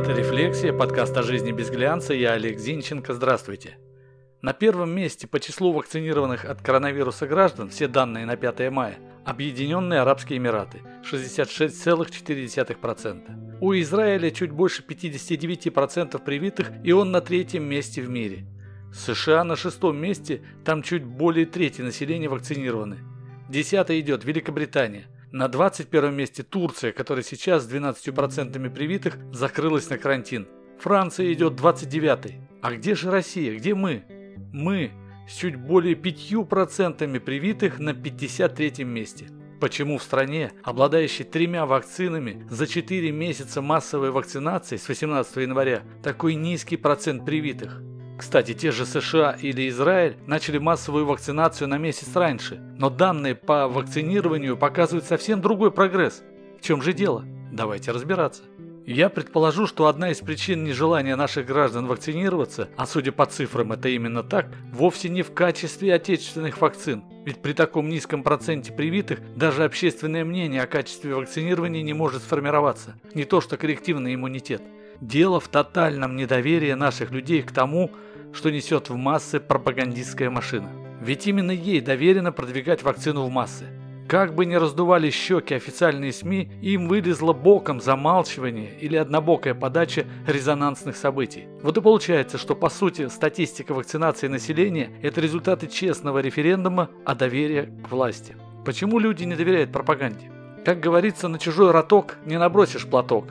Это «Рефлексия», подкаст о жизни без глянца. Я Олег Зинченко. Здравствуйте. На первом месте по числу вакцинированных от коронавируса граждан, все данные на 5 мая, Объединенные Арабские Эмираты – 66,4%. У Израиля чуть больше 59% привитых, и он на третьем месте в мире. США на шестом месте, там чуть более трети населения вакцинированы. Десятое идет Великобритания. На 21 месте Турция, которая сейчас с 12% привитых закрылась на карантин. Франция идет 29 А где же Россия? Где мы? Мы с чуть более 5% привитых на 53 месте. Почему в стране, обладающей тремя вакцинами, за 4 месяца массовой вакцинации с 18 января такой низкий процент привитых? Кстати, те же США или Израиль начали массовую вакцинацию на месяц раньше, но данные по вакцинированию показывают совсем другой прогресс. В чем же дело? Давайте разбираться. Я предположу, что одна из причин нежелания наших граждан вакцинироваться, а судя по цифрам это именно так, вовсе не в качестве отечественных вакцин. Ведь при таком низком проценте привитых даже общественное мнение о качестве вакцинирования не может сформироваться. Не то что коллективный иммунитет. Дело в тотальном недоверии наших людей к тому, что несет в массы пропагандистская машина. Ведь именно ей доверено продвигать вакцину в массы. Как бы ни раздували щеки официальные СМИ, им вылезло боком замалчивание или однобокая подача резонансных событий. Вот и получается, что по сути статистика вакцинации населения – это результаты честного референдума о доверии к власти. Почему люди не доверяют пропаганде? Как говорится, на чужой роток не набросишь платок.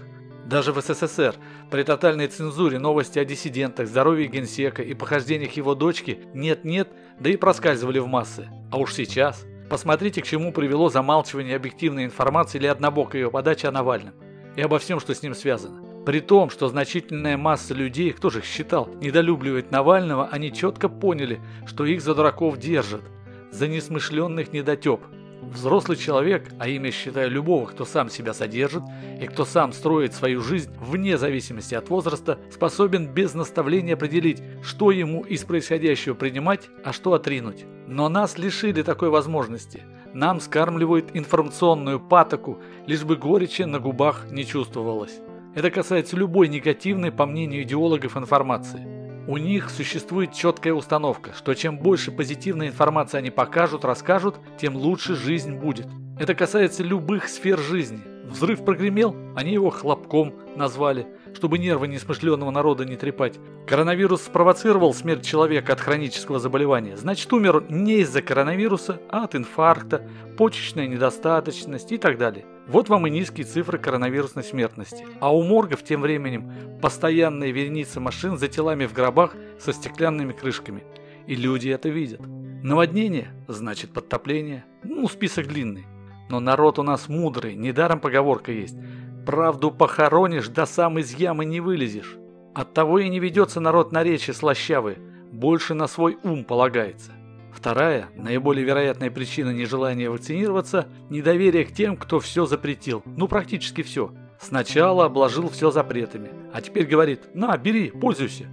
Даже в СССР при тотальной цензуре новости о диссидентах, здоровье генсека и похождениях его дочки нет-нет, да и проскальзывали в массы. А уж сейчас. Посмотрите, к чему привело замалчивание объективной информации или однобокая ее подача о Навальном. И обо всем, что с ним связано. При том, что значительная масса людей, кто же их считал, недолюбливает Навального, они четко поняли, что их за дураков держат. За несмышленных недотеп – Взрослый человек, а ими считаю любого, кто сам себя содержит и кто сам строит свою жизнь вне зависимости от возраста, способен без наставления определить, что ему из происходящего принимать, а что отринуть. Но нас лишили такой возможности. Нам скармливают информационную патоку, лишь бы горечи на губах не чувствовалось. Это касается любой негативной, по мнению идеологов, информации. У них существует четкая установка, что чем больше позитивной информации они покажут, расскажут, тем лучше жизнь будет. Это касается любых сфер жизни. Взрыв прогремел, они его хлопком назвали, чтобы нервы несмышленного народа не трепать. Коронавирус спровоцировал смерть человека от хронического заболевания. Значит, умер не из-за коронавируса, а от инфаркта, почечной недостаточности и так далее. Вот вам и низкие цифры коронавирусной смертности. А у моргов тем временем постоянные вереницы машин за телами в гробах со стеклянными крышками. И люди это видят. Наводнение – значит подтопление. Ну, список длинный. Но народ у нас мудрый, недаром поговорка есть. Правду похоронишь, да сам из ямы не вылезешь. Оттого и не ведется народ на речи слащавые, больше на свой ум полагается. Вторая, наиболее вероятная причина нежелания вакцинироваться – недоверие к тем, кто все запретил. Ну, практически все. Сначала обложил все запретами, а теперь говорит «на, бери, пользуйся».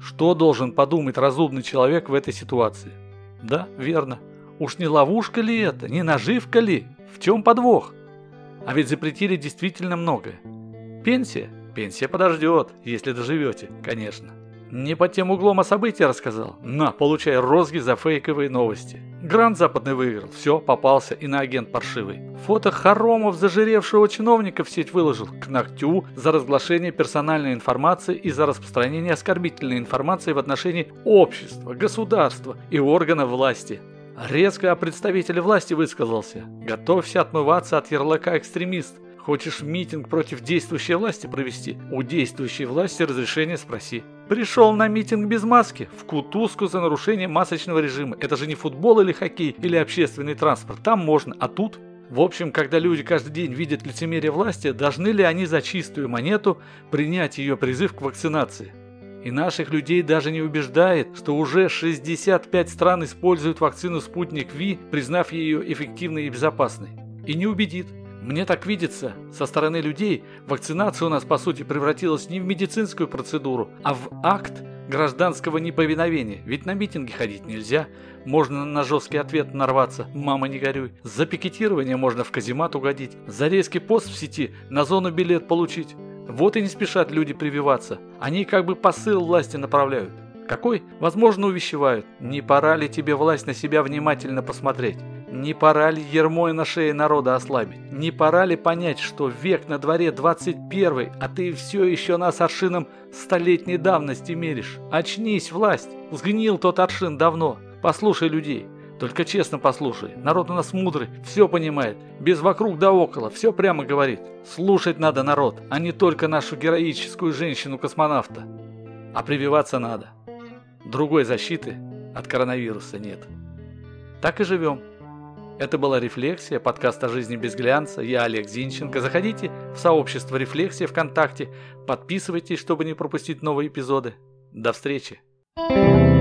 Что должен подумать разумный человек в этой ситуации? Да, верно. Уж не ловушка ли это, не наживка ли? В чем подвох? А ведь запретили действительно многое. Пенсия? Пенсия подождет, если доживете, конечно. Не под тем углом о событии рассказал. На, получай розги за фейковые новости. Грант западный выиграл. Все, попался и на агент паршивый. Фото хоромов зажиревшего чиновника в сеть выложил. К ногтю за разглашение персональной информации и за распространение оскорбительной информации в отношении общества, государства и органов власти. Резко о представителе власти высказался. Готовься отмываться от ярлыка экстремист. Хочешь митинг против действующей власти провести? У действующей власти разрешение спроси. Пришел на митинг без маски, в кутузку за нарушение масочного режима. Это же не футбол или хоккей, или общественный транспорт. Там можно, а тут... В общем, когда люди каждый день видят лицемерие власти, должны ли они за чистую монету принять ее призыв к вакцинации? И наших людей даже не убеждает, что уже 65 стран используют вакцину «Спутник Ви», признав ее эффективной и безопасной. И не убедит, мне так видится, со стороны людей вакцинация у нас по сути превратилась не в медицинскую процедуру, а в акт гражданского неповиновения. Ведь на митинги ходить нельзя, можно на жесткий ответ нарваться, мама не горюй. За пикетирование можно в каземат угодить, за резкий пост в сети на зону билет получить. Вот и не спешат люди прививаться. Они как бы посыл власти направляют. Какой? Возможно, увещевают. Не пора ли тебе власть на себя внимательно посмотреть? Не пора ли ермой на шее народа ослабить? Не пора ли понять, что век на дворе 21, а ты все еще нас аршином столетней давности меришь? Очнись, власть! Сгнил тот аршин давно. Послушай людей. Только честно послушай. Народ у нас мудрый, все понимает. Без вокруг да около, все прямо говорит. Слушать надо народ, а не только нашу героическую женщину-космонавта. А прививаться надо. Другой защиты от коронавируса нет. Так и живем. Это была «Рефлексия», подкаст о жизни без глянца. Я Олег Зинченко. Заходите в сообщество «Рефлексия» ВКонтакте. Подписывайтесь, чтобы не пропустить новые эпизоды. До встречи! thank you